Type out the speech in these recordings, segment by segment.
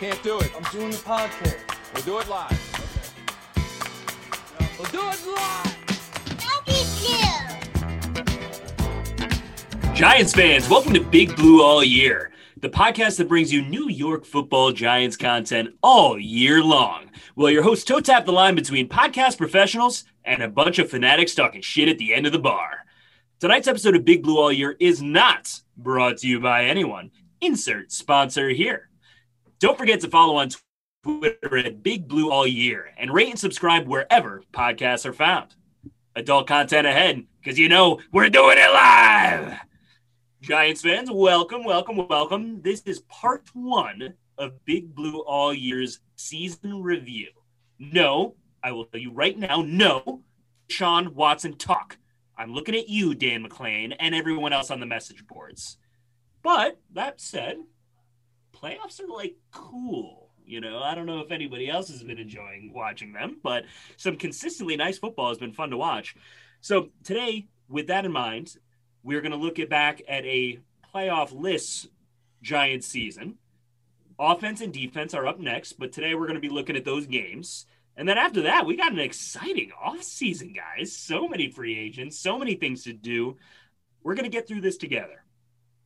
can't do it. I'm doing the podcast. We'll do it live. We'll do it live. Giants fans, welcome to Big Blue All Year, the podcast that brings you New York football Giants content all year long. Well, your hosts toe tap the line between podcast professionals and a bunch of fanatics talking shit at the end of the bar. Tonight's episode of Big Blue All Year is not brought to you by anyone. Insert sponsor here. Don't forget to follow on Twitter at Big Blue All Year and rate and subscribe wherever podcasts are found. Adult content ahead because you know we're doing it live. Giants fans, welcome, welcome, welcome. This is part one of Big Blue All Year's season review. No, I will tell you right now, no, Sean Watson talk. I'm looking at you, Dan McLean, and everyone else on the message boards. But that said, playoffs are like cool. You know, I don't know if anybody else has been enjoying watching them, but some consistently nice football has been fun to watch. So today, with that in mind, we're going to look at back at a playoff list Giants season. Offense and defense are up next, but today we're going to be looking at those games. And then after that, we got an exciting offseason, guys. So many free agents, so many things to do. We're going to get through this together,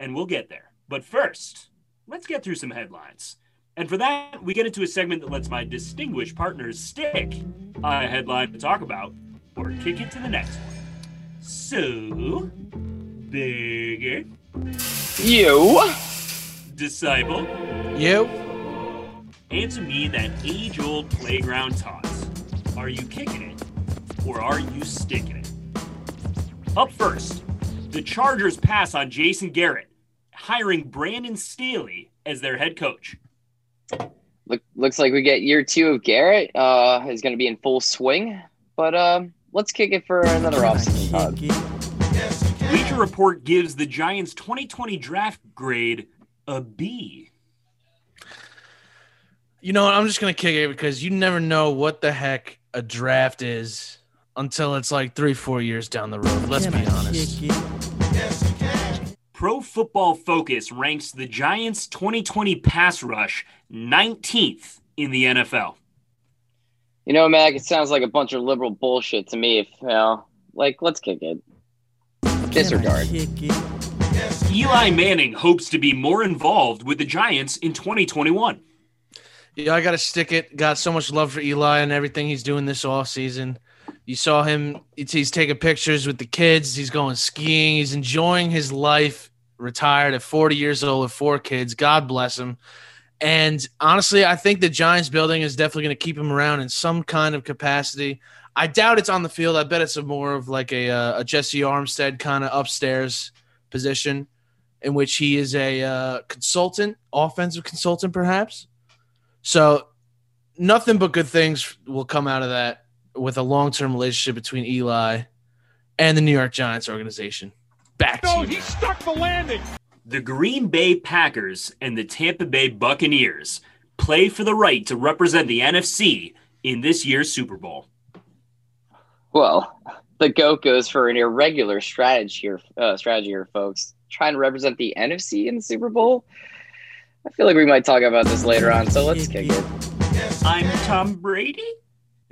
and we'll get there. But first, let's get through some headlines. And for that, we get into a segment that lets my distinguished partners stick on a headline to talk about or kick it to the next one. So, Bigger, You. Disciple, You? answer me that age old playground toss. Are you kicking it or are you sticking it? Up first, the Chargers pass on Jason Garrett, hiring Brandon Staley as their head coach. Look, looks like we get year two of Garrett. Uh, is going to be in full swing. But um, let's kick it for another offseason pod. Bleacher Report gives the Giants 2020 draft grade a B. You know what? I'm just gonna kick it because you never know what the heck a draft is until it's like three, four years down the road. Let's be honest. Pro Football Focus ranks the Giants 2020 pass rush 19th in the NFL. You know, Mac, it sounds like a bunch of liberal bullshit to me. If you know, like, let's kick it. Disregard. Eli Manning hopes to be more involved with the Giants in 2021. Yeah, I gotta stick it. Got so much love for Eli and everything he's doing this off season. You saw him. He's taking pictures with the kids. He's going skiing. He's enjoying his life. Retired at 40 years old with four kids. God bless him. And honestly, I think the Giants building is definitely going to keep him around in some kind of capacity. I doubt it's on the field. I bet it's a more of like a, uh, a Jessie Armstead kind of upstairs position, in which he is a uh, consultant, offensive consultant, perhaps. So nothing but good things will come out of that with a long term relationship between Eli and the New York Giants organization. Back to you. stuck the landing. The Green Bay Packers and the Tampa Bay Buccaneers play for the right to represent the NFC in this year's Super Bowl. Well, the goat goes for an irregular strategy here, uh, strategy here, folks. Trying to represent the NFC in the Super Bowl. I feel like we might talk about this later on, so let's kick it. I'm Tom Brady.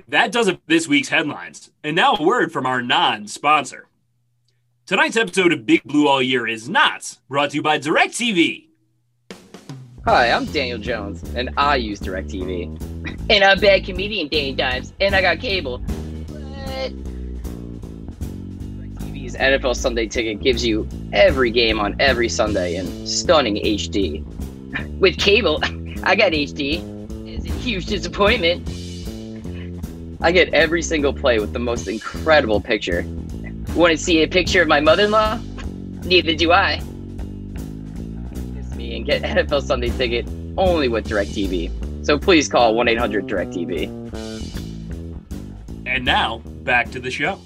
That does it for this week's headlines. And now a word from our non sponsor. Tonight's episode of Big Blue All Year is not brought to you by DirecTV. Hi, I'm Daniel Jones, and I use DirecTV. and I'm bad comedian Danny Dimes, and I got cable. But DirecTV's NFL Sunday ticket gives you every game on every Sunday in stunning HD. With cable, I got HD. It's a huge disappointment. I get every single play with the most incredible picture. Want to see a picture of my mother-in-law? Neither do I. Kiss me and get NFL Sunday ticket only with DirecTV. So please call 1-800-DirecTV. And now, back to the show.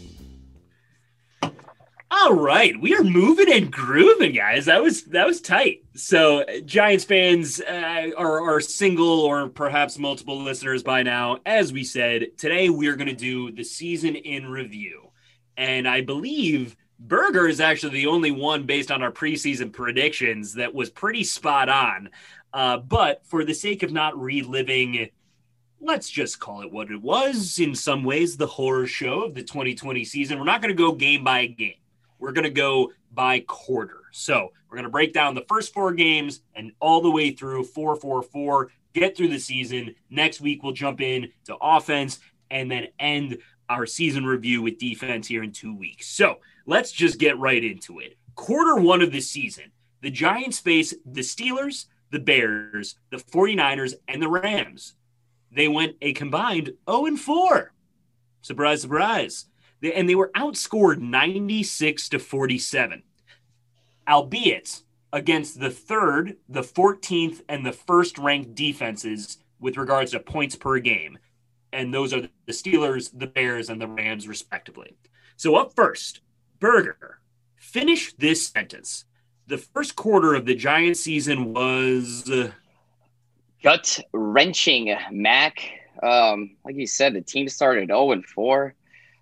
All right, we are moving and grooving, guys. That was that was tight. So, Giants fans uh, are, are single or perhaps multiple listeners by now. As we said, today we are going to do the season in review, and I believe Berger is actually the only one based on our preseason predictions that was pretty spot on. Uh, but for the sake of not reliving, let's just call it what it was in some ways the horror show of the 2020 season, we're not going to go game by game. We're going to go by quarter. So we're going to break down the first four games and all the way through 4 4 4, get through the season. Next week, we'll jump in to offense and then end our season review with defense here in two weeks. So let's just get right into it. Quarter one of the season, the Giants face the Steelers, the Bears, the 49ers, and the Rams. They went a combined 0 and 4. Surprise, surprise. They, and they were outscored 96 to 47. Albeit against the third, the 14th, and the first ranked defenses with regards to points per game. And those are the Steelers, the Bears, and the Rams, respectively. So, up first, Berger, finish this sentence. The first quarter of the Giants season was. Uh, Gut wrenching, Mac. Um, like you said, the team started 0 and 4.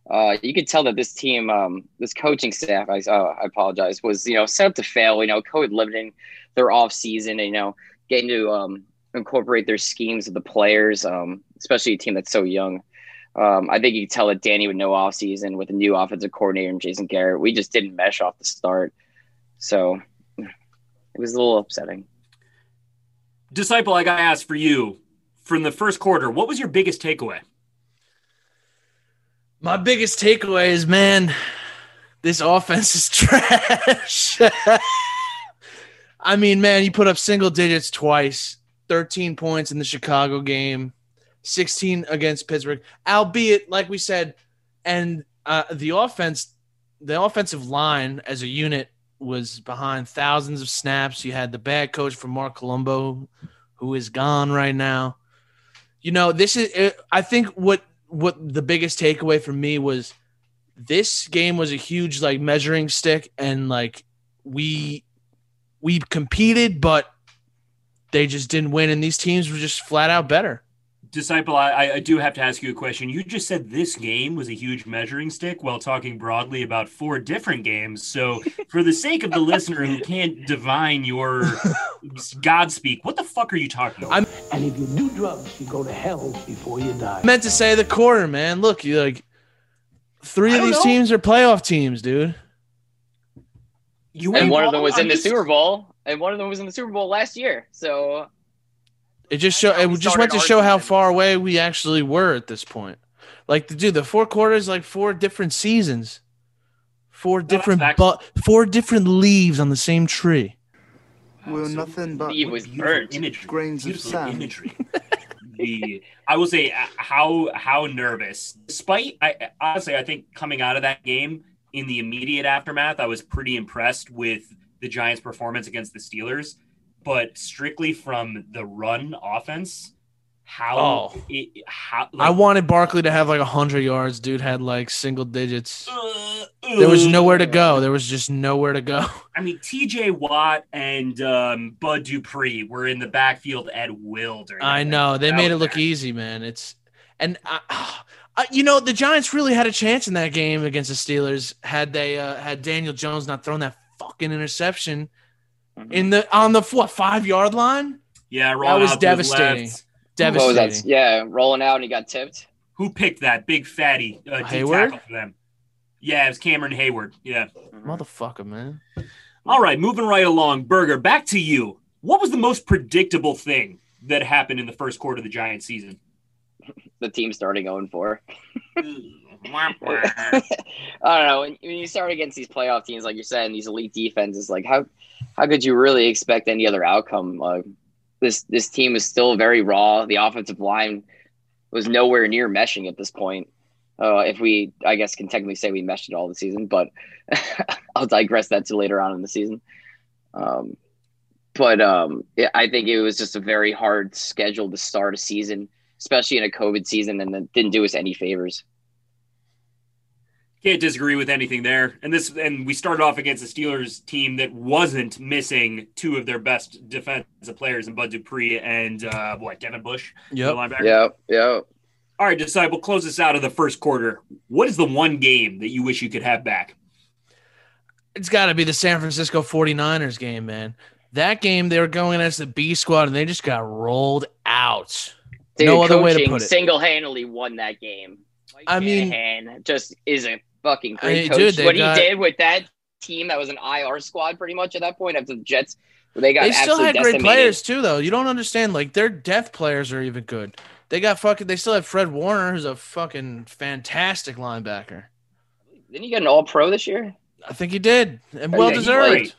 Uh, you could tell that this team, um, this coaching staff, I, uh, I apologize, was you know set up to fail. You know, COVID limiting their off season, and you know, getting to um, incorporate their schemes of the players, um, especially a team that's so young. Um, I think you could tell that Danny with no off season with a new offensive coordinator and Jason Garrett, we just didn't mesh off the start. So it was a little upsetting. Disciple, I got to ask for you from the first quarter, what was your biggest takeaway? My biggest takeaway is, man, this offense is trash. I mean, man, you put up single digits twice, 13 points in the Chicago game, 16 against Pittsburgh, albeit, like we said, and uh, the offense, the offensive line as a unit was behind thousands of snaps. You had the bad coach from Marc Colombo, who is gone right now. You know, this is, I think what, what the biggest takeaway for me was this game was a huge like measuring stick and like we we competed but they just didn't win and these teams were just flat out better. Disciple I, I do have to ask you a question. You just said this game was a huge measuring stick while talking broadly about four different games. So for the sake of the listener who can't divine your godspeak what the fuck are you talking about? I'm, and if you do drugs you go to hell before you die. I meant to say the quarter man. Look you like three of these know. teams are playoff teams dude. You And one of them was I'm in the Super Bowl, and one of them was in the Super Bowl last year. So it just show That's it we just went to show how far away we actually were at this point like the dude the four quarters like four different seasons four that's different facts. but four different leaves on the same tree We're So- nothing but Steve was Beautiful burnt. imagery. grains of sand. imagery. the I will say uh, how how nervous. Despite I honestly I think coming out of that game in the immediate aftermath, I was pretty impressed with the Giants' performance against the Steelers. But strictly from the run offense, how Oh. it, how I wanted Barkley to have like hundred yards. Dude had like single digits. uh, There was uh, nowhere to go. There was just nowhere to go. I mean, T.J. Watt and um, Bud Dupree were in the backfield at will during. I know they made it look bad. easy, man. It's and I, I, you know the Giants really had a chance in that game against the Steelers had they uh, had Daniel Jones not thrown that fucking interception in the on the what five yard line. Yeah, rolling was out to devastating. left. was Devastating. that? Yeah, rolling out and he got tipped. Who picked that big fatty uh, Heyward? tackle for them? Yeah, it was Cameron Heyward. Yeah. Motherfucker, man. All right, moving right along. Burger, back to you. What was the most predictable thing that happened in the first quarter of the Giants season? The team starting 0 4. Wah, wah. I don't know. When, when you start against these playoff teams, like you're saying, these elite defenses, like how how could you really expect any other outcome? Uh, this this team is still very raw. The offensive line was nowhere near meshing at this point. Uh, if we, I guess, can technically say we meshed it all the season, but I'll digress that to later on in the season. Um, but um, I think it was just a very hard schedule to start a season, especially in a COVID season, and it didn't do us any favors. Can't disagree with anything there. And this and we started off against a Steelers team that wasn't missing two of their best defensive players in Bud Dupree and uh what, Devin Bush? the Yep. linebacker? Yeah, yeah. All right, disciple, close this out of the first quarter. What is the one game that you wish you could have back? It's got to be the San Francisco 49ers game, man. That game they were going as the B squad and they just got rolled out. Dude, no other way to put it. single-handedly won that game. Mike I mean- Shanahan just is a fucking I great mean, coach. dude, what got- he did with that team that was an IR squad pretty much at that point after the Jets, they got They still had great players too, though. You don't understand. Like their depth players are even good. They got fucking. They still have Fred Warner, who's a fucking fantastic linebacker. Didn't he get an All-Pro this year? I think he did, and well yeah, deserved.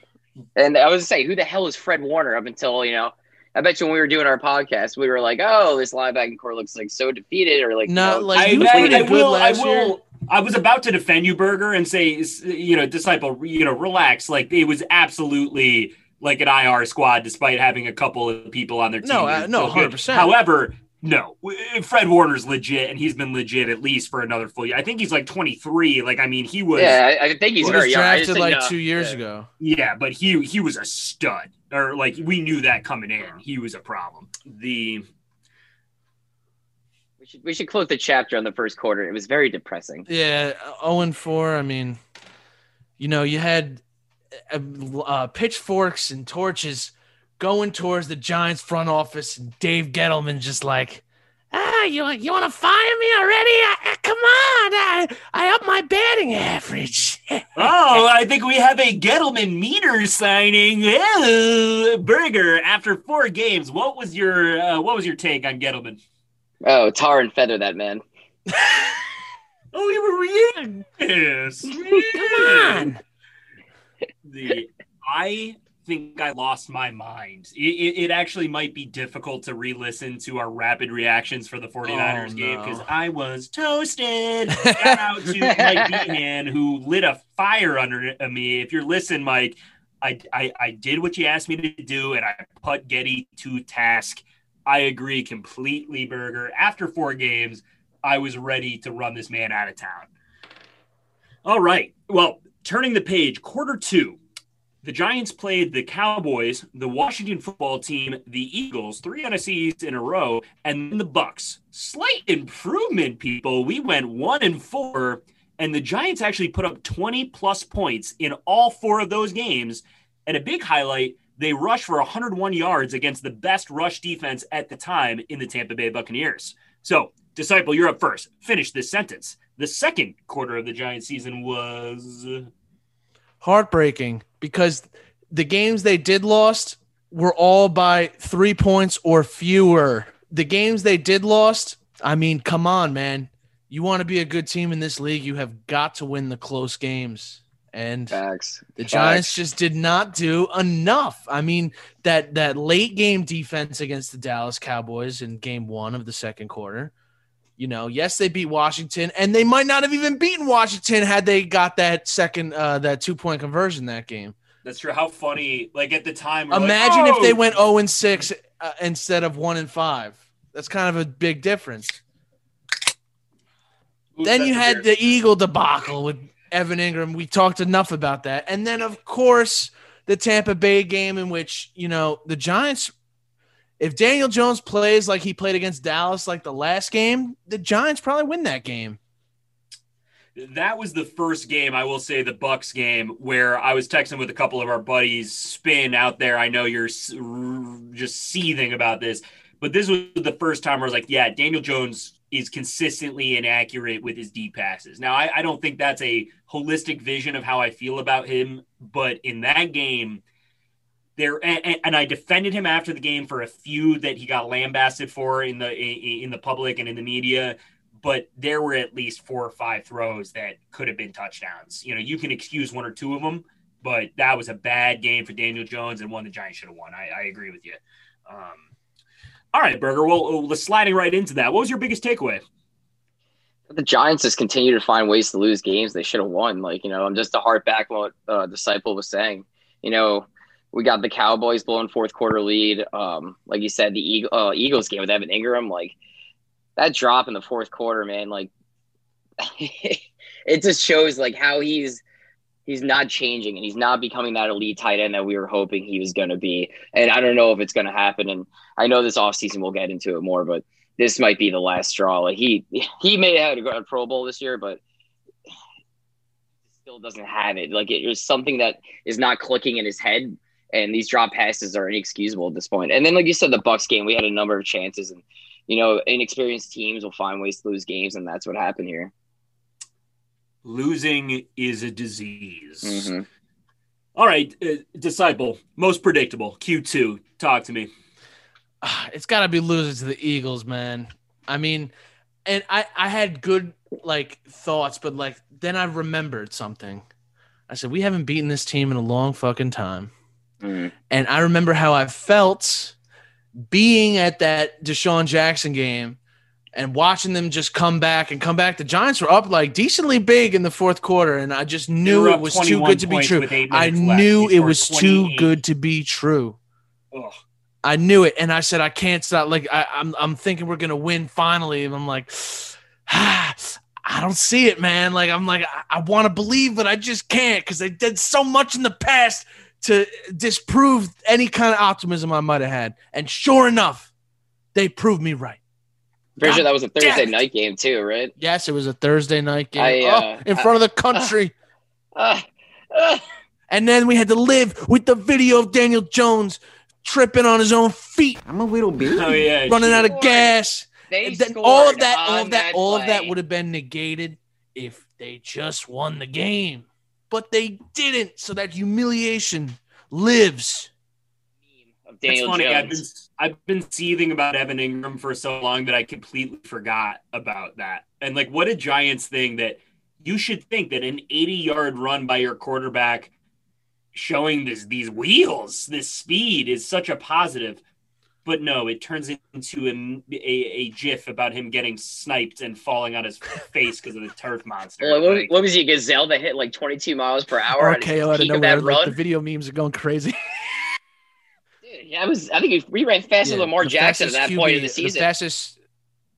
And I was to say, who the hell is Fred Warner? Up until you know, I bet you when we were doing our podcast, we were like, "Oh, this linebacking core looks like so defeated," or like, No, you know, like, I, he was I- I will. I last year. will. I was about to defend you, Burger, and say, you know, disciple, you know, relax. Like it was absolutely like an IR squad, despite having a couple of people on their team. No, uh, no, 100%. However, no, Fred Warner's legit, and he's been legit at least for another full year. I think he's like 23. Like, I mean, he was. yeah, I, I think he's He very was young. I drafted like know. two years Yeah. ago. Yeah, but he he was a stud, or like we knew that coming in. He was a problem. The We should we should close the chapter on the first quarter. It was very depressing. Yeah, zero and four. I mean, you know, you had uh, uh, pitchforks and torches going towards the Giants front office, and Dave Gettleman just like, ah, you you want to fire me already? I, come on, I I up my batting average. oh, I think we have a Gettleman meter signing. Oh, Burger, after four games, what was your uh, what was your take on Gettleman? Oh, tar and feather that man. Oh, you were real. Yes. come on. the I think I lost my mind. It, it, it actually might be difficult to re-listen to our rapid reactions for the 49ers Oh, game because I was toasted. Shout out to Mike Behan who lit a fire under me. If you're listening, Mike, I, I I did what you asked me to do and I put Getty to task. I agree completely, Burger. After four games, I was ready to run this man out of town. All right. Well, turning the page, quarter two. The Giants played the Cowboys, the Washington football team, the Eagles, three NFCs in a row, and then the Bucks. Slight improvement, people. We went one and four, and the Giants actually put up 20 plus points in all four of those games. And a big highlight, they rushed for 101 yards against the best rush defense at the time in the Tampa Bay Buccaneers. So, Disciple, you're up first. Finish this sentence. The second quarter of the Giants season was. Heartbreaking because the games they did lost were all by three points or fewer. The games they did lost, I mean, come on, man. You want to be a good team in this league, you have got to win the close games. And Facts. the Facts. Giants just did not do enough. I mean, that that late game defense against the Dallas Cowboys in game 1 of the second quarter. You know, yes, they beat Washington and they might not have even beaten Washington had they got that second uh that two-point conversion that game. That's true. How funny! Like at the time, we're like, Imagine if "Oh!" they went 0 and 6 uh, instead of 1 and 5. That's kind of a big difference. Ooh, Then you had the Eagle debacle with Evan Engram. We talked enough about that. And then, of course, the Tampa Bay game in which, you know, the Giants, if Daniel Jones plays like he played against Dallas like the last game, the Giants probably win that game. that was the first game I will say the Bucks game where I was texting with a couple of our buddies. Spin out there. I know you're just seething about this, but this was the first time where I was like, yeah, Daniel Jones is consistently inaccurate with his deep passes. Now, I, I don't think that's a holistic vision of how I feel about him, but in that game, there and, and I defended him after the game for a few that he got lambasted for in the in, the public and in the media but there were at least four or five throws that could have been touchdowns. You know, you can excuse one or two of them, but that was a bad game for Daniel Jones and one the Giants should have won. I, I agree with you. Um, all right, Berger Well, let's sliding right into that. What was your biggest takeaway? The Giants just continue to find ways to lose games they should have won. Like, you know, I'm just to harp back what uh, Disciple was saying. You know, we got the Cowboys blowing fourth quarter lead. Um, like you said, the Eagle, uh, Eagles game with Evan Engram, like that drop in the fourth quarter, man, like it just shows like how he's he's not changing and he's not becoming that elite tight end that we were hoping he was going to be. And I don't know if it's going to happen. And I know this offseason we'll get into it more, but this might be the last straw. Like he he may have had a Pro Bowl this year, but still doesn't have it. Like it was something that is not clicking in his head. And these drop passes are inexcusable at this point. And then, like you said, the Bucks game, we had a number of chances, and you know, inexperienced teams will find ways to lose games, and that's what happened here. Losing is a disease. Mhm. All right, uh, disciple, most predictable. Q2, talk to me. it's got to be losing to the Eagles, man. I mean, and I I had good like thoughts, but like then I remembered something. I said we haven't beaten this team in a long fucking time, Mhm. and I remember how I felt being at that DeSean Jackson game and watching them just come back and come back. The Giants were up like decently big in the fourth quarter, and I just knew it was too good to be true. I knew it was too good to be true. Ugh. I knew it, and I said I can't stop. Like I, I'm, I'm thinking we're gonna win finally, and I'm like, ah, I don't see it, man. Like I'm like I, I want to believe, but I just can't because they did so much in the past to disprove any kind of optimism I might have had, and sure enough, they proved me right. Pretty sure that was a Thursday night game too, right? Yes, it was a Thursday night game I, Oh, uh, in front of the country, Ah, ah. and then we had to live with the video of Daniel Jones tripping on his own feet, I'm a little bit. Oh yeah, running out of gas. They then all of that, all of that, all of that would have been negated if they just won the game. But they didn't, so that humiliation lives. of It's Daniel funny. I've been I've been seething about Evan Engram for so long that I completely forgot about that. And like, what a Giants thing that you should think that an 80 yard run by your quarterback, showing this these wheels, this speed is such a positive. But no, it turns into a, a, a gif about him getting sniped and falling on his face because of the turf monster. Well, what, Like, what was he, a gazelle that hit like 22 miles per hour? at his RKO out of peak of nowhere. Like, the video memes are going crazy. Dude, yeah, I was. I think we ran faster Yeah, than Lamar Jackson at that fastest point QB of the season. The fastest,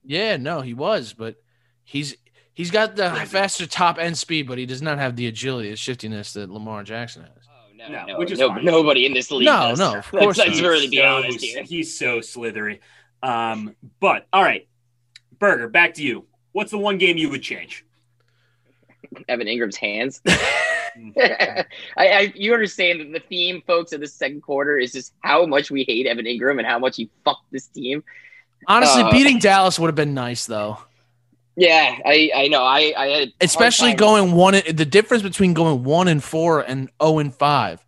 yeah, no, he was, but he's he's got the faster top end speed, but he does not have the agility, the shiftiness that Lamar Jackson has. No, No, no, which is no- fine. nobody in this league. No, does. no, of Let's- course Let's really be so, honest here. He's so slithery. Um, but all right, Burger, back to you. What's the one game you would change? Evan Engram's hands. I, I, you understand that the theme, folks, of the second quarter is just how much we hate Evan Engram and how much he fucked this team. Honestly, Uh, beating Dallas would have been nice though. Yeah, I, I know. I, I had especially going one the difference between going one and four and oh and five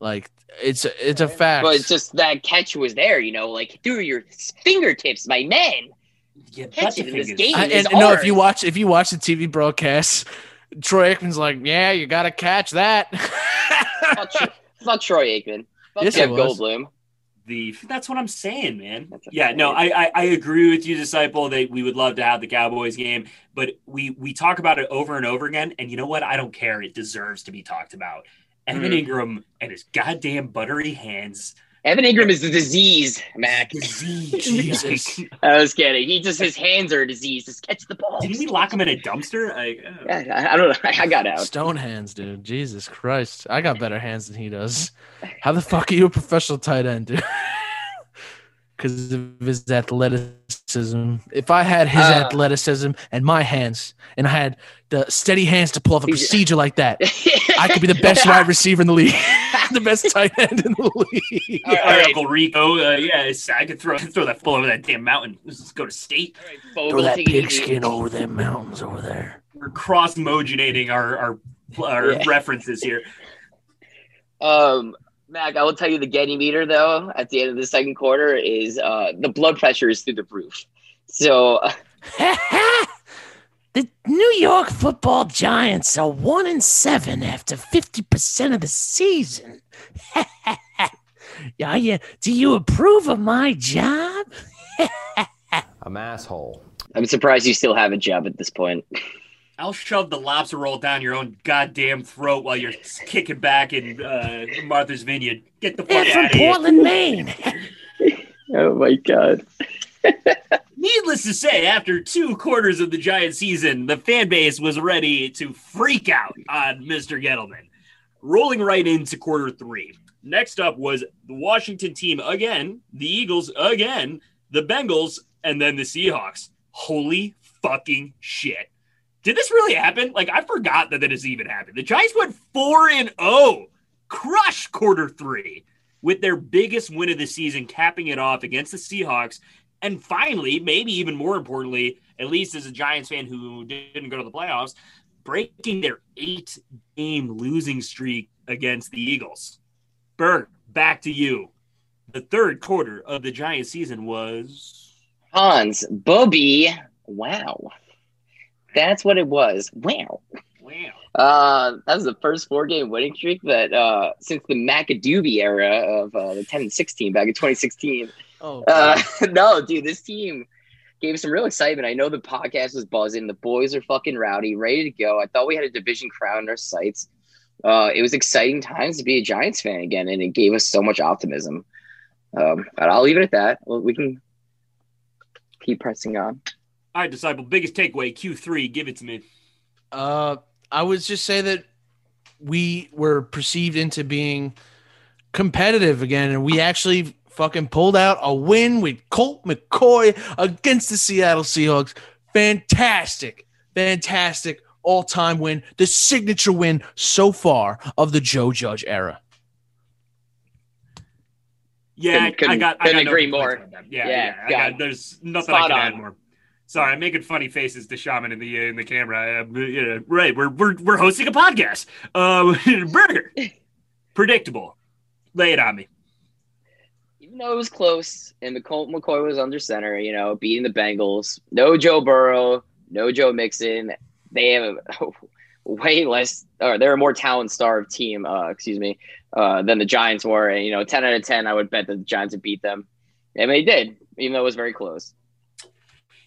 like it's it's a fact But it's just that catch was there, you know, like through your fingertips, my man. Yeah, Catch it in this game. I- is and no if you watch if you watch the tv broadcast troy aikman's like yeah you gotta catch that Fuck, Tro- fuck Troy Aikman. Fuck Yes, it Jeff was. Goldblum. The that's what I'm saying, man. Yeah, no, I, I I agree with you, disciple. That we would love to have the Cowboys game, but we we talk about it over and over again. And you know what? I don't care. It deserves to be talked about. Evan Mm. Engram and his goddamn buttery hands. Evan Engram is the disease, Mac. Disease, Jesus. I was kidding. He just his hands are a disease. Just catch the ball. Didn't we lock him in a dumpster? Like, uh, Yeah, I, I don't know. I got out. stone hands dude jesus christ i got better hands than he does how the fuck are you a professional tight end dude because of his athleticism if i had his Uh. athleticism and my hands and i had the steady hands to pull off a He's- procedure like that I could be the best wide receiver in the league, the best tight end in the league. All right, all right, Uncle Rico. Uh, yeah, it's- I could throw throw that ball over that damn mountain. Let's just go to state. Fogel, Throw that take it easy. pigskin over them mountains over there. We're cross moginating our our, our Yeah. references here. Um, Mac, I will tell you the Getty meter though at the end of the second quarter is uh the blood pressure is through the roof. So uh, the New York Football Giants are one and seven after fifty percent of the season. yeah, yeah. Do you approve of my job? I'm asshole. I'm surprised you still have a job at this point. I'll shove the lobster roll down your own goddamn throat while you're kicking back in uh, Martha's Vineyard. Get the fuck They're out from of here. Portland, Maine. Oh my god. Needless to say, after two quarters of the Giant season, the fan base was ready to freak out on Mr. Gettleman. Rolling right into quarter three. Next up was the Washington team again, the Eagles again, the Bengals, and then the Seahawks. Holy fucking shit. Did this really happen? Like, I forgot that this even happened. The Giants went 4 and 0. crushed quarter three with their biggest win of the season, capping it off against the Seahawks. And finally, maybe even more importantly, at least as a Giants fan who didn't go to the playoffs, breaking their eight game losing streak against the Eagles. Berg, back to you. The third quarter of the Giants season was. Hans, Bobby. Wow. That's what it was. Wow. Wow. Uh, that was the first four game winning streak that uh, since the McAdoobie era of uh, the 10 and 16 back in 2016. Oh, Uh, no, dude, this team gave some real excitement. I know the podcast was buzzing. The boys are fucking rowdy, ready to go. I thought we had a division crown in our sights. Uh, it was exciting times to be a Giants fan again, and it gave us so much optimism. Um, but I'll leave it at that. We can keep pressing on. All right, Disciple, biggest takeaway, Q3, give it to me. Uh, I would just say that we were perceived into being competitive again, and we actually fucking pulled out a win with Colt McCoy against the Seattle Seahawks. Fantastic, fantastic all time win, the signature win so far of the Joe Judge era. Yeah, Couldn't- I got. I couldn't got agree complaints more. Yeah, Yeah, yeah. I got, there's nothing I Spot can add more. Sorry, I'm making funny faces to Shaman in the in the camera. Uh, yeah, right, we're we're we're hosting a podcast. Um, Burger, predictable. Lay it on me. Though it was close and McCoy, McCoy was under center, you know, beating the Bengals. No Joe Burrow, no Joe Mixon. They have a way less, or they're a more talent starved team, uh, excuse me, uh, than the Giants were. And, you know, 10 out of 10, I would bet that the Giants would beat them. And they did, even though it was very close.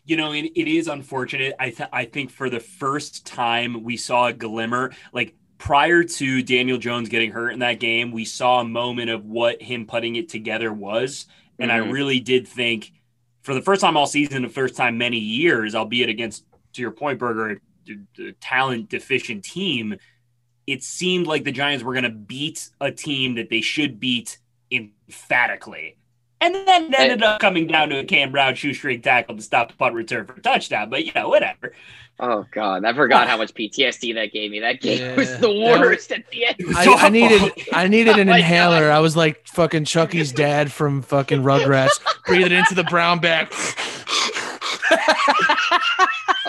You know, it, it is unfortunate. I th- I think for the first time we saw a glimmer, like prior to Daniel Jones getting hurt in that game, we saw a moment of what him putting it together was, and I Mhm. really did think for the first time all season, the first time many years, albeit against to your point, Berger, a talent deficient team, it seemed like the Giants were going to beat a team that they should beat emphatically. And then it ended up coming down to a Cam Brown shoestring tackle to stop the punt return for a touchdown. But, you know, whatever. Oh, God. I forgot how much PTSD that gave me. That game Yeah, was the that worst at the end. It was I, I needed I needed an Oh my inhaler. I was like fucking Chuckie's dad from fucking Rugrats, breathing into the brown bag.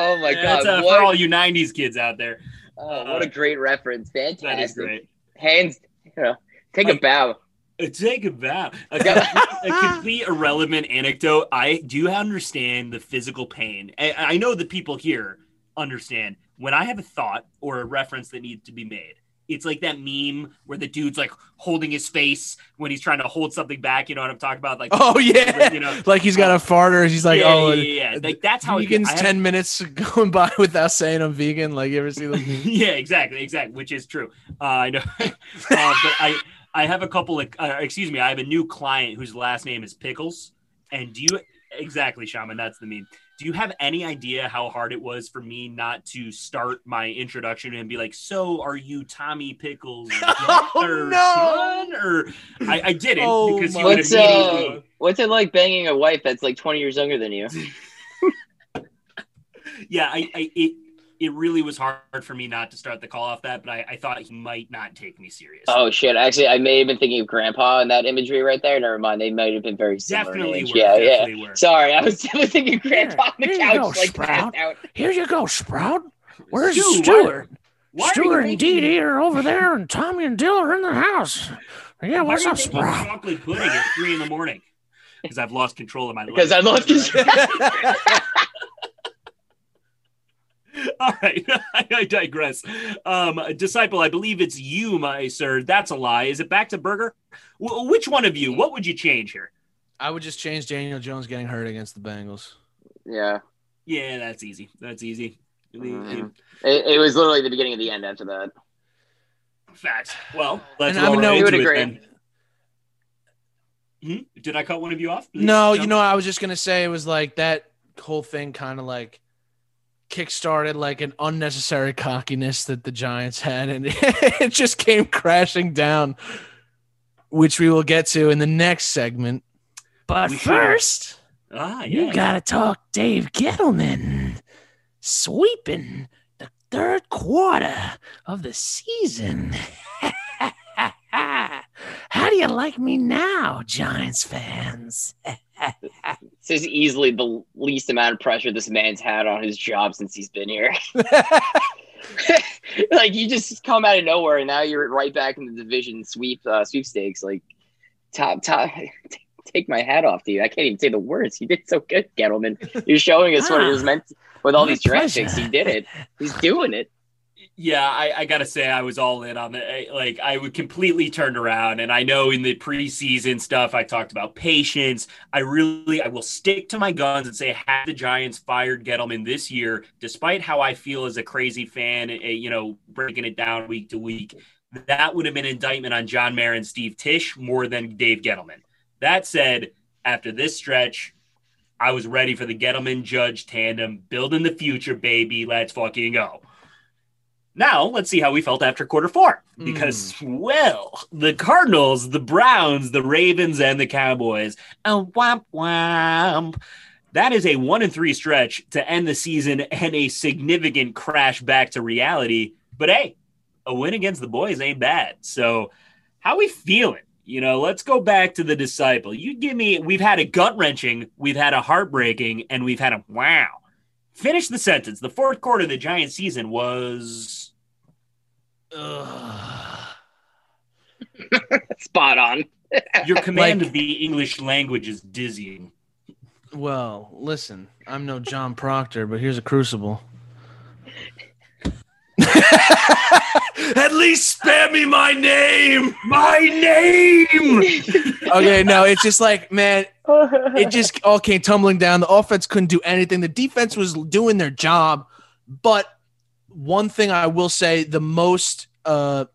Oh, my Yeah, God. That's uh, what, for all you 90s kids out there. oh, what a great reference. Fantastic. That is great. Hands, you know, take a bow. Uh, Take a bow. A, complete, a complete irrelevant anecdote. I do understand the physical pain. I, I know the people here understand when I have a thought or a reference that needs to be made. It's like that meme where the dude's like holding his face when he's trying to hold something back. You know what I'm talking about? Like, Oh yeah, you know, like he's got a farter. He's like, yeah, oh, yeah, yeah. Like that's how vegan's have- ten minutes going by without saying I'm vegan. Like you ever see those? yeah, exactly, exactly, which is true. Uh, I know, uh, but I I have a couple of uh, excuse me, I have a new client whose last name is Pickles, and do you exactly, Shaman? That's the meme. Do you have any idea how hard it was for me not to start my introduction and be like, "So, are you Tommy Pickles' daughter, no. son?" Or I, I didn't Oh because my you would What's immediately. uh, what's it like banging a wife that's like 20 years younger than you? yeah, I, I it it really was hard for me not to start the call off that, but I, I thought he might not take me serious. Oh shit! Actually, I may have been thinking of Grandpa in that imagery right there. Never mind. They might have been very similar. definitely were. Yeah, yeah. were. Sorry, I was definitely thinking Grandpa on the Here you couch, go, like Sprout. passed out. Here you go, Sprout. Where's Stu, Stuart? Why are Stuart and making- Didi are over there, and Tommy and Dill are in the house. Yeah, Why what's are you up, making Sprout? chocolate pudding at three in the morning? Because I've lost control of my life. Because I lost control. All right, I digress. Um, disciple, I believe it's you, my sir. That's a lie. Is it back to Burger? Wh- which one of you? What would you change here? I would just change Daniel Jones getting hurt against the Bengals. yeah, Yeah, that's easy. That's easy. Mhm. it, it was literally the beginning of the end after that. Facts. Well, let's And I roll know- right You would into it agree. then. Hmm? Did I cut one of you off? No, Jump. you know, I was just gonna say it was like that whole thing kind of like kickstarted like an unnecessary cockiness that the Giants had, and it just came crashing down, which we will get to in the next segment. But We first, Ah, yeah. you gotta talk Dave Gettleman sweeping the third quarter of the season. how do you like me now, Giants fans? This is easily the least amount of pressure this man's had on his job since he's been here. like you just come out of nowhere and now you're right back in the division sweep uh, sweepstakes. Like top top. Take my hat off to you. I can't even say the words. You did so good, Gettleman. You're showing us what it was meant with all these draft picks. He did it. He's doing it. Yeah, I, I gotta say I was all in on the like I would completely turned around and I know in the preseason stuff I talked about patience. I really I will stick to my guns and say had the Giants fired Gettleman this year, despite how I feel as a crazy fan, eh, you know, breaking it down week to week, that would have been indictment on John Mara and Steve Tisch more than Dave Gettleman. That said, after this stretch, I was ready for the Gettleman Judge tandem, building the future, baby. Let's fucking go. Now, let's see how we felt after quarter four. Hmm. Because, well, the Cardinals, the Browns, the Ravens, and the Cowboys, a womp womp. That is a one and three stretch to end the season and a significant crash back to reality. But hey, a win against the boys ain't bad. So, how we feeling? You know, let's go back to the disciple. You give me, we've had a gut wrenching, we've had a heartbreaking, and we've had a wow. Finish the sentence. The fourth quarter of the Giants season was. Spot on. your command Like- of the English language is dizzying. Well, listen, I'm no John Proctor, but here's a crucible. At least spare me my name. My name. Okay, no, it's just like, man, it just all came tumbling down. The offense couldn't do anything. The defense was doing their job, but one thing I will say, the most, uh,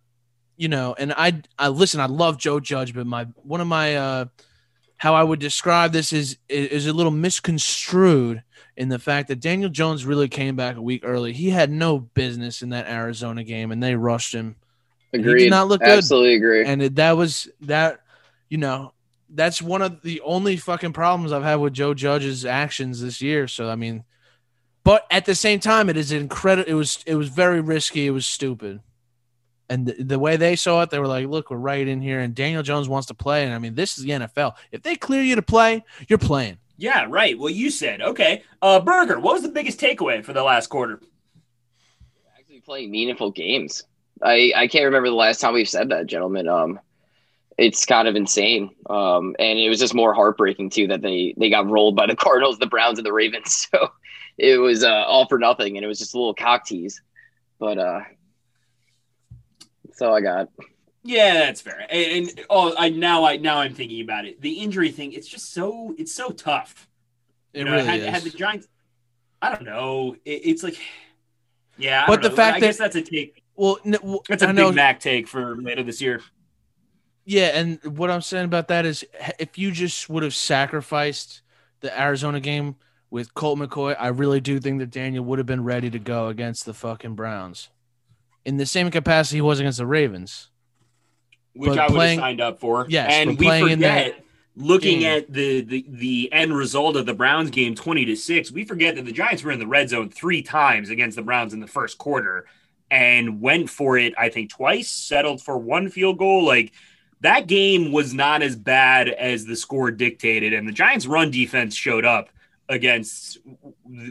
you know, and I, I listen. I love Joe Judge, but my one of my, uh, how I would describe this is is a little misconstrued in the fact that Daniel Jones really came back a week early. He had no business in that Arizona game, and they rushed him. He did not look good. Absolutely agree. and it, that was that you know that's one of the only fucking problems i've had with joe judge's actions this year so i mean but at the same time it is incredible it was it was very risky it was stupid and the, the way they saw it they were like look we're right in here and daniel jones wants to play and i mean this is the nfl if they clear you to play you're playing yeah, right. Well, you said okay. Uh, Burger, what was the biggest takeaway for the last quarter? actually playing meaningful games. I, I can't remember the last time we've said that, gentlemen. Um, it's kind of insane. Um, and it was just more heartbreaking too that they they got rolled by the Cardinals, the Browns, and the Ravens. So it was uh, all for nothing, and it was just a little cock tease. But uh, that's all I got. Yeah, that's fair. And, and oh, I now I now I'm thinking about it. The injury thing, it's just so it's so tough. it You know, really had, is had the Giants, I don't know. It, it's like, yeah. I But the know. fact I that- guess that's a take. well, n- well That's a I Big know- Mac take for later this year. Yeah, and what I'm saying about that is if you just would have sacrificed the Arizona game with Colt McCoy, I really do think that Daniel would have been ready to go against the fucking Browns. In the same capacity he was against the Ravens. which But I would playing- have signed up for. Yes, and we forget looking game. at the, the the end result of the Browns game, twenty to six. We forget that the Giants were in the red zone three times against the Browns in the first quarter and went for it. I think twice, settled for one field goal. Like that game was not as bad as the score dictated, and the Giants' run defense showed up against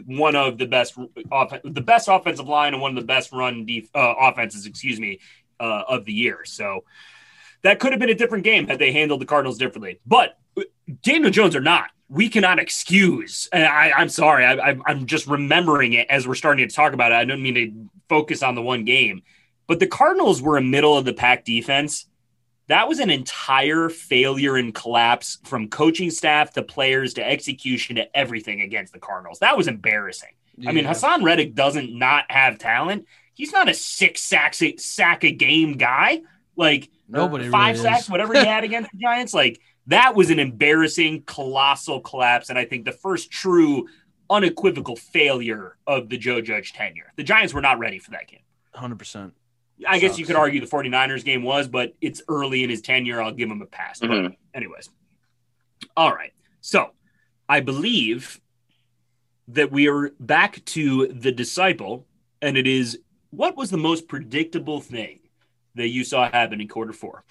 one of the best off- the best offensive line and one of the best run def- uh, offenses, excuse me, uh, of the year. So that could have been a different game had they handled the Cardinals differently. But Daniel Jones or not, we cannot excuse. I, I'm sorry, I, I'm just remembering it as we're starting to talk about it. I don't mean to focus on the one game, but the Cardinals were a middle of the pack defense. That was an entire failure and collapse from coaching staff to players to execution to everything against the Cardinals. That was embarrassing. I mean, Haason Reddick doesn't not have talent. He's not a six sacks sack a game guy. Like Nobody five really sacks, whatever he had against the Giants. Like that was an embarrassing, colossal collapse, and I think the first true, unequivocal failure of the Joe Judge tenure. The Giants were not ready for that game. 100%. I guess you could argue the 49ers game was, but it's early in his tenure. I'll give him a pass. But Mhm. anyways. All right. So I believe that we are back to the disciple, and it is what was the most predictable thing that you saw happen in quarter four?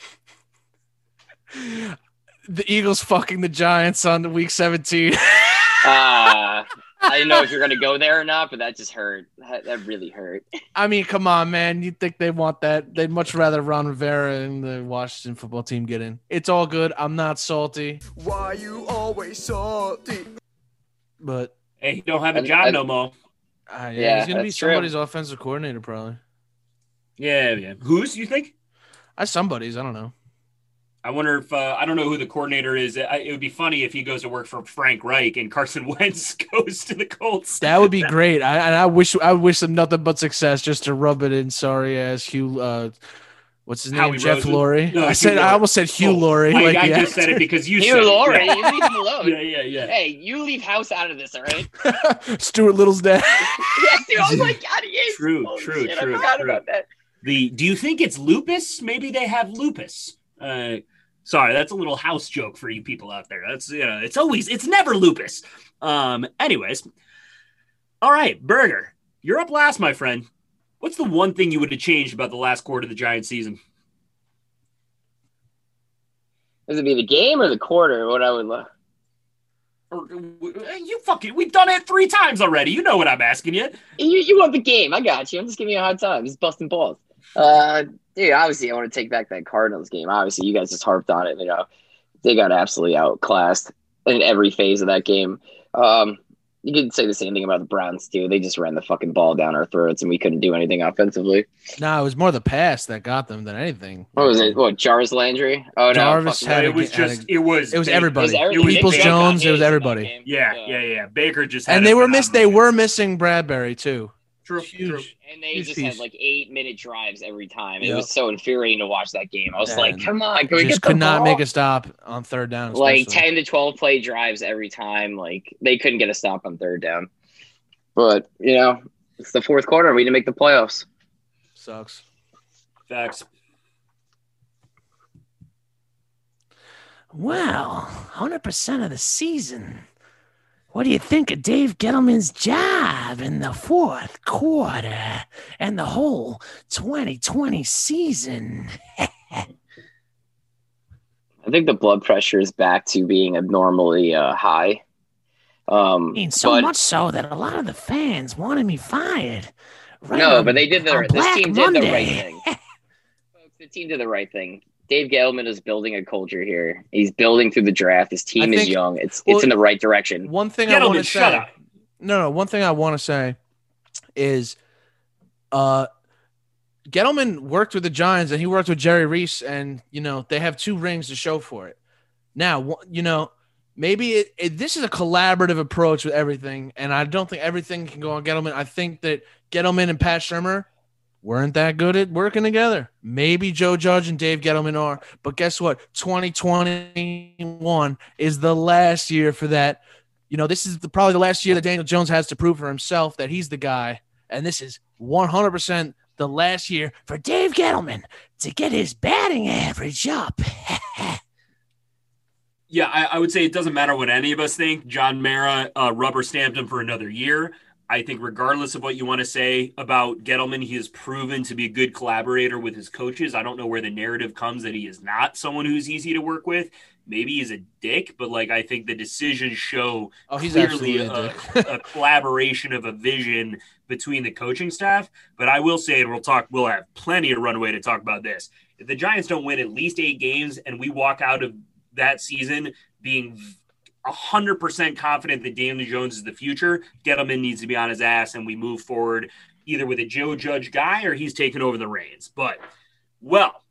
the Eagles fucking the Giants on the week 17. Uh, I didn't know if you're gonna go there or not, but that just hurt. That, that really hurt. I mean, come on, man. You'd think they want that. They'd much rather Ron Rivera and the Washington football team get in. It's all good. I'm not salty, Why you always salty? but Hey, he don't have a And- job and- no more. uh, yeah, Yeah, he's gonna be that's true. somebody's offensive coordinator probably. Yeah, yeah. Who's you think? I somebody's. I don't know. I wonder if uh, I don't know who the coordinator is. I, it would be funny if he goes to work for Frank Reich and Carson Wentz goes to the Colts. That would be great. I and I wish I wish them nothing but success just to rub it in. Sorry ass Hugh. Uh, what's his name? Howie Jeff Rosen? Laurie. No, I Hugh said I almost said Hugh Oh, Laurie. I, like I yeah. just said it because you You said Laurie, it. you leave him alone. Yeah, yeah, yeah. Hey, you leave House out of this, all right? Stuart Little's dad. yeah, dude, I was like, God, he is. True, Holy true, shit, true, I forgot true. about that. The do you think it's lupus? Maybe they have lupus. Uh, sorry, that's a little house joke for you people out there. That's you know, it's always it's never lupus. Um, anyways, all right, Burger, you're up last, my friend. What's the one thing you would have changed about the last quarter of the Giants season? Does it be the game or the quarter? What I would love. Uh, you fucking, we've done it three times already. You know what I'm asking you. You, you want the game? I got you. I'm just giving you a hard time. Just busting balls. Uh, dude, obviously, I want to take back that Cardinals game. Obviously, you guys just harped on it. You know, they got absolutely outclassed in every phase of that game. Um, you could say the same thing about the Browns too. They just ran the fucking ball down our throats, and we couldn't do anything offensively. no, it was more the pass that got them than anything. What was it? What Jarvis Landry? Oh no, Jarvis fucking- had it a- was had a- just, it was, It was Baker. everybody. It was every- Peoples Jones. It was everybody. game. Yeah, yeah, yeah. Baker just had And they were missed. They were missing Bradberry too. True, Huge. true. And they Huge just piece. had like eight minute drives every time. It Yep. was so infuriating to watch that game. I was And like, come on, can we Just get the could not ball? make a stop on third down. like 10 to 12 play drives every time. Like they couldn't get a stop on third down. But, you know, it's the fourth quarter. We didn't make the playoffs. sucks. Facts. Well, 100% of the season. What do you think of Dave Gettleman's job in the fourth quarter and the whole 2020 season? I think the blood pressure is back to being abnormally uh, high. Um, I mean, so but- much so that a lot of the fans wanted me fired. Right No, on- but they did the this team did the right Monday. thing. Folks, the team did the right thing. Dave Gettleman is building a culture here. He's building through the draft. His team I is young. It's well, it's in the right direction. One thing I want to say. shut up. No, no. One thing I want to say is, uh, Gettleman worked with the Giants and he worked with Jerry Reese, and you know they have two rings to show for it. Now, you know, maybe it, it, this is a collaborative approach with everything, and I don't think everything can go on Gettleman. I think that Gettleman and Pat Shurmur weren't that good at working together. Maybe Joe Judge and Dave Gettleman are, but guess what? 2021 is the last year for that. You know, this is the, probably the last year that Daniel Jones has to prove for himself that he's the guy, and this is 100% the last year For Dave Gettleman to get his batting average up. Yeah, I, I would say it doesn't matter what any of us think. John Mara uh, rubber stamped him for another year. I think, regardless of what you want to say about Gettleman, he has proven to be a good collaborator with his coaches. I don't know where the narrative comes that he is not someone who's easy to work with. Maybe he's a dick, but like I think the decisions show Oh, he's clearly a a, a collaboration of a vision between the coaching staff. But I will say, and we'll talk, we'll have plenty of runway to talk about this. If the Giants don't win at least eight games and we walk out of that season being 100% confident that Daniel Jones is the future, Gettleman needs to be on his ass and we move forward either with a Joe Judge guy or he's taking over the reins. But, well,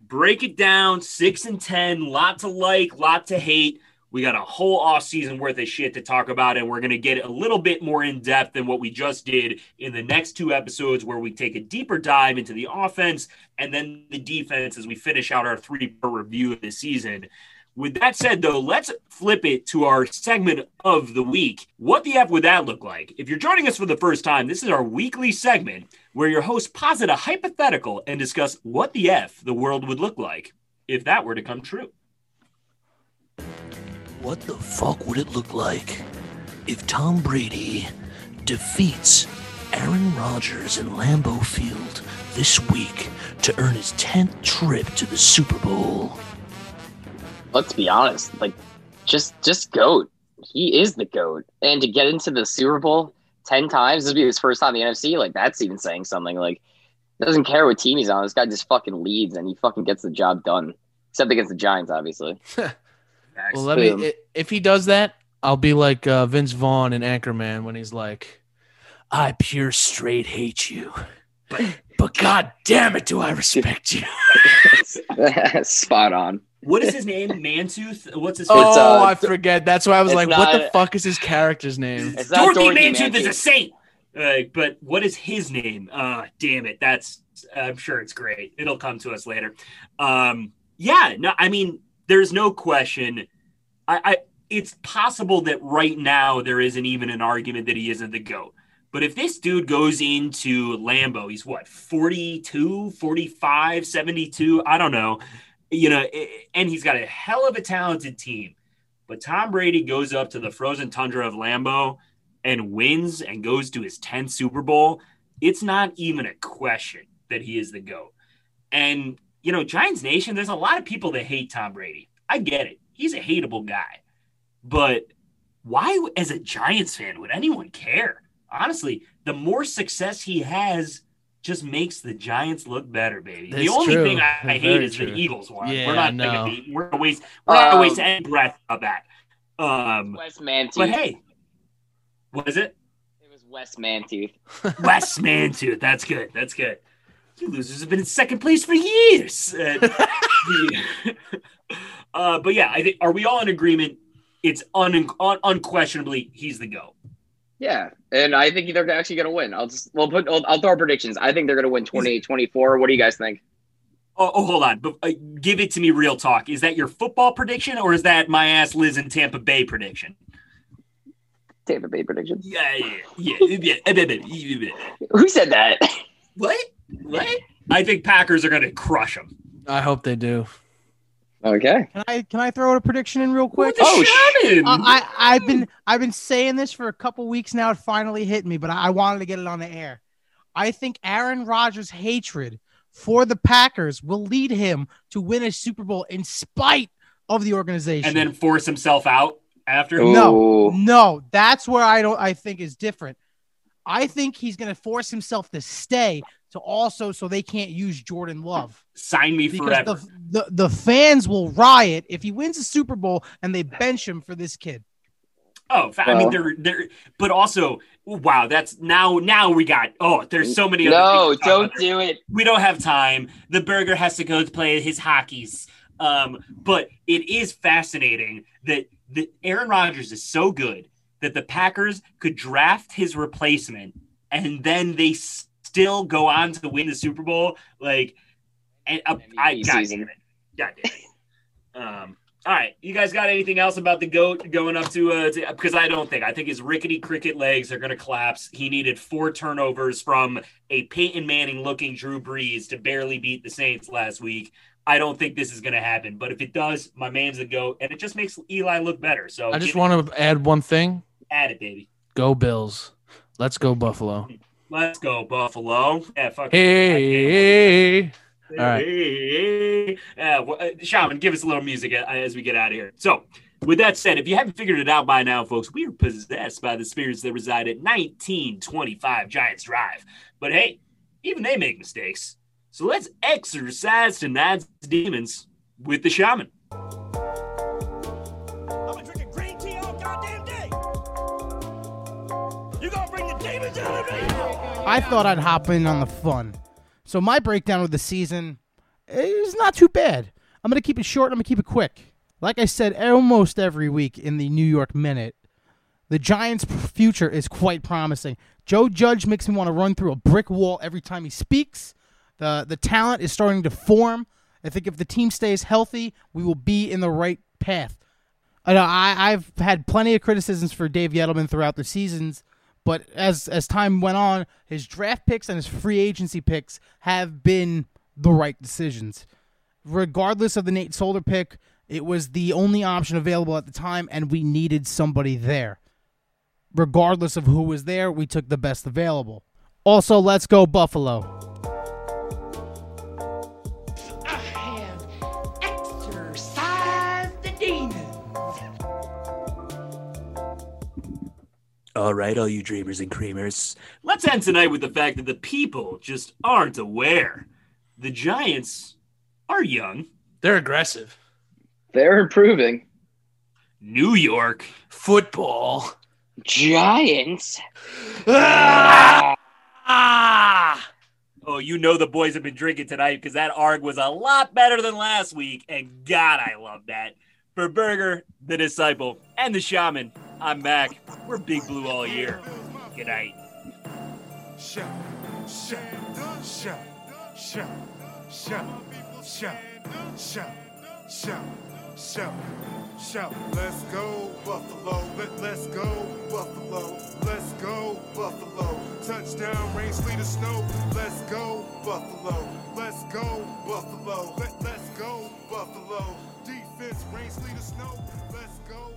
break it down six and 10, lot to like, lot to hate. We got a whole off season worth of shit to talk about, and we're going to get a little bit more in depth than what we just did in the next two episodes, where we take a deeper dive into the offense and then the defense as we finish out our three part review of the season. With that said, though, let's flip it to our segment of the week. What the F would that look like? If you're joining us for the first time, this is our weekly segment where your host posit a hypothetical and discuss what the F the world would look like if that were to come true. What the fuck would it look like if Tom Brady defeats Aaron Rodgers in Lambeau Field this week to earn his 10th trip to the Super Bowl? Let's be honest, like just just goat. He is the goat, and to get into the Super Bowl ten times, this would be his first time in the NFC. Like that's even saying something. Like doesn't care what team he's on. This guy just fucking leads, and he fucking gets the job done. Except against the Giants, obviously. Well, let me. Boom. i- If he does that, I'll be like uh, Vince Vaughn in Anchorman when he's like, "I pure straight hate you, but but god damn it, do I respect you." Spot on. What is his name? Mantooth? What's his Oh, uh, I forget. That's why I was it's like, "What the fuck is his character's name?" It's not Dorothy Dorothy Mantooth is a saint. Uh, but what is his name? Uh, damn it. That's, I'm sure it's great. It'll come to us later. Um, yeah, no, I mean, there's no question. I, I, it's possible that right now there isn't even an argument that he isn't the GOAT. But if this dude goes into Lambeau, he's what, 42, 45, 72? I don't know. You know, and he's got a hell of a talented team. But Tom Brady goes up to the frozen tundra of Lambeau and wins and goes to his 10th Super Bowl, it's not even a question that he is the GOAT. And, you know, Giants Nation, there's a lot of people that hate Tom Brady. I get it. He's a hateable guy. But why, as a Giants fan, would anyone care? Honestly, the more success he has just makes the Giants look better, baby. the only true. thing I, I hate is true. the Eagles one. Yeah, we're not no. gonna be, we're gonna waste we're not gonna waste Um, any breath of that. Um, Wes Mantooth. but hey, was it? it was Wes Mantooth. Wes Mantooth. That's good. That's good. You losers have been in second place for years. Uh, uh, but yeah, I think are we all in agreement? It's un, un, unquestionably he's the go. Yeah, and I think they're actually going to win. I'll just well put I'll, I'll throw predictions. I think they're going to win 28-24. What do you guys think? Oh, oh, hold on. But, uh, give it to me real talk. Is that your football prediction or is that my ass Liz in Tampa Bay prediction? Tampa Bay prediction. Yeah, yeah, yeah. yeah, yeah, yeah, yeah. Who said that? What? What? I think Packers are going to crush them. I hope they do. Okay. Can I can I throw out a prediction in real quick? Oh, shaman. Uh, I I've been I've been saying this for a couple weeks now. It finally hit me, but I, I wanted to get it on the air. I think Aaron Rodgers' hatred for the Packers will lead him to win a Super Bowl in spite of the organization. and then force himself out after. no, no, that's where I don't. I think is different. I think he's going to force himself to stay to also so they can't use Jordan Love Sign me because forever. the, the the fans will riot if he wins a Super Bowl and they bench him for this kid. Oh, I mean, Well- they're they're, but also, wow, that's now now we got. Oh, there's so many. Other No, things to talk don't do it. We don't have time. The burger has to go to play his hockeys. Um, but it is fascinating that that Aaron Rodgers is so good that the Packers could draft his replacement and then they still go on to win the Super Bowl. Like, and uh, I MVP God damn it, God damn it. Um, all right, you guys got anything else about the goat going up to? Uh, to because I don't think I think his rickety cricket legs are going to collapse. He needed four turnovers from a Peyton Manning looking Drew Brees to barely beat the Saints last week. I don't think this is going to happen, but if it does, my man's a goat, and it just makes Eli look better. So I just want to add one thing. add it, baby. Go Bills. Let's go Buffalo. Let's go Buffalo. Yeah, fuck. Hey. All right. Hey, uh, well, uh, Shaman, give us a little music uh, as we get out of here. So, with that said, if you haven't figured it out by now, folks, we are possessed by the spirits that reside at 1925 Giants Drive. But hey, even they make mistakes. So let's exercise tonight's demons with the shaman. I thought I'd hop in on the fun. So my breakdown of the season is not too bad. I'm gonna keep it short. I'm gonna keep it quick. Like I said, almost every week in the New York Minute, the Giants' future is quite promising. Joe Judge makes me want to run through a brick wall every time he speaks. The the talent is starting to form. I think if the team stays healthy, we will be in the right path. I know I, I've had plenty of criticisms for Dave Gettleman throughout the seasons, but as as time went on, his draft picks and his free agency picks have been the right decisions. Regardless of the Nate Solder pick, it was the only option available at the time, and we needed somebody there. Regardless of who was there, we took the best available. Also, let's go Buffalo. All right, all you dreamers and creamers. Let's end tonight with the fact that the people just aren't aware. The Giants are young. They're aggressive. They're improving. New York. Football. Giants. Ah! Ah! Oh, you know the boys have been drinking tonight because that ARG was a lot better than last week. And God, I love that. For Burger, the Disciple, and the Shaman, I'm Mac. We're Big Blue all year. Good night. Shout, shout, shout, shout, shout, shout, shout, shout, shout, shout. Let's go, Buffalo. Let, let's go, Buffalo. Let's go, Buffalo. Touchdown, rain, sleet, or snow. Let's go, Buffalo. Let's go, Buffalo. Let, let's go, Buffalo. Defense, rain, sleet, or snow. Let's go.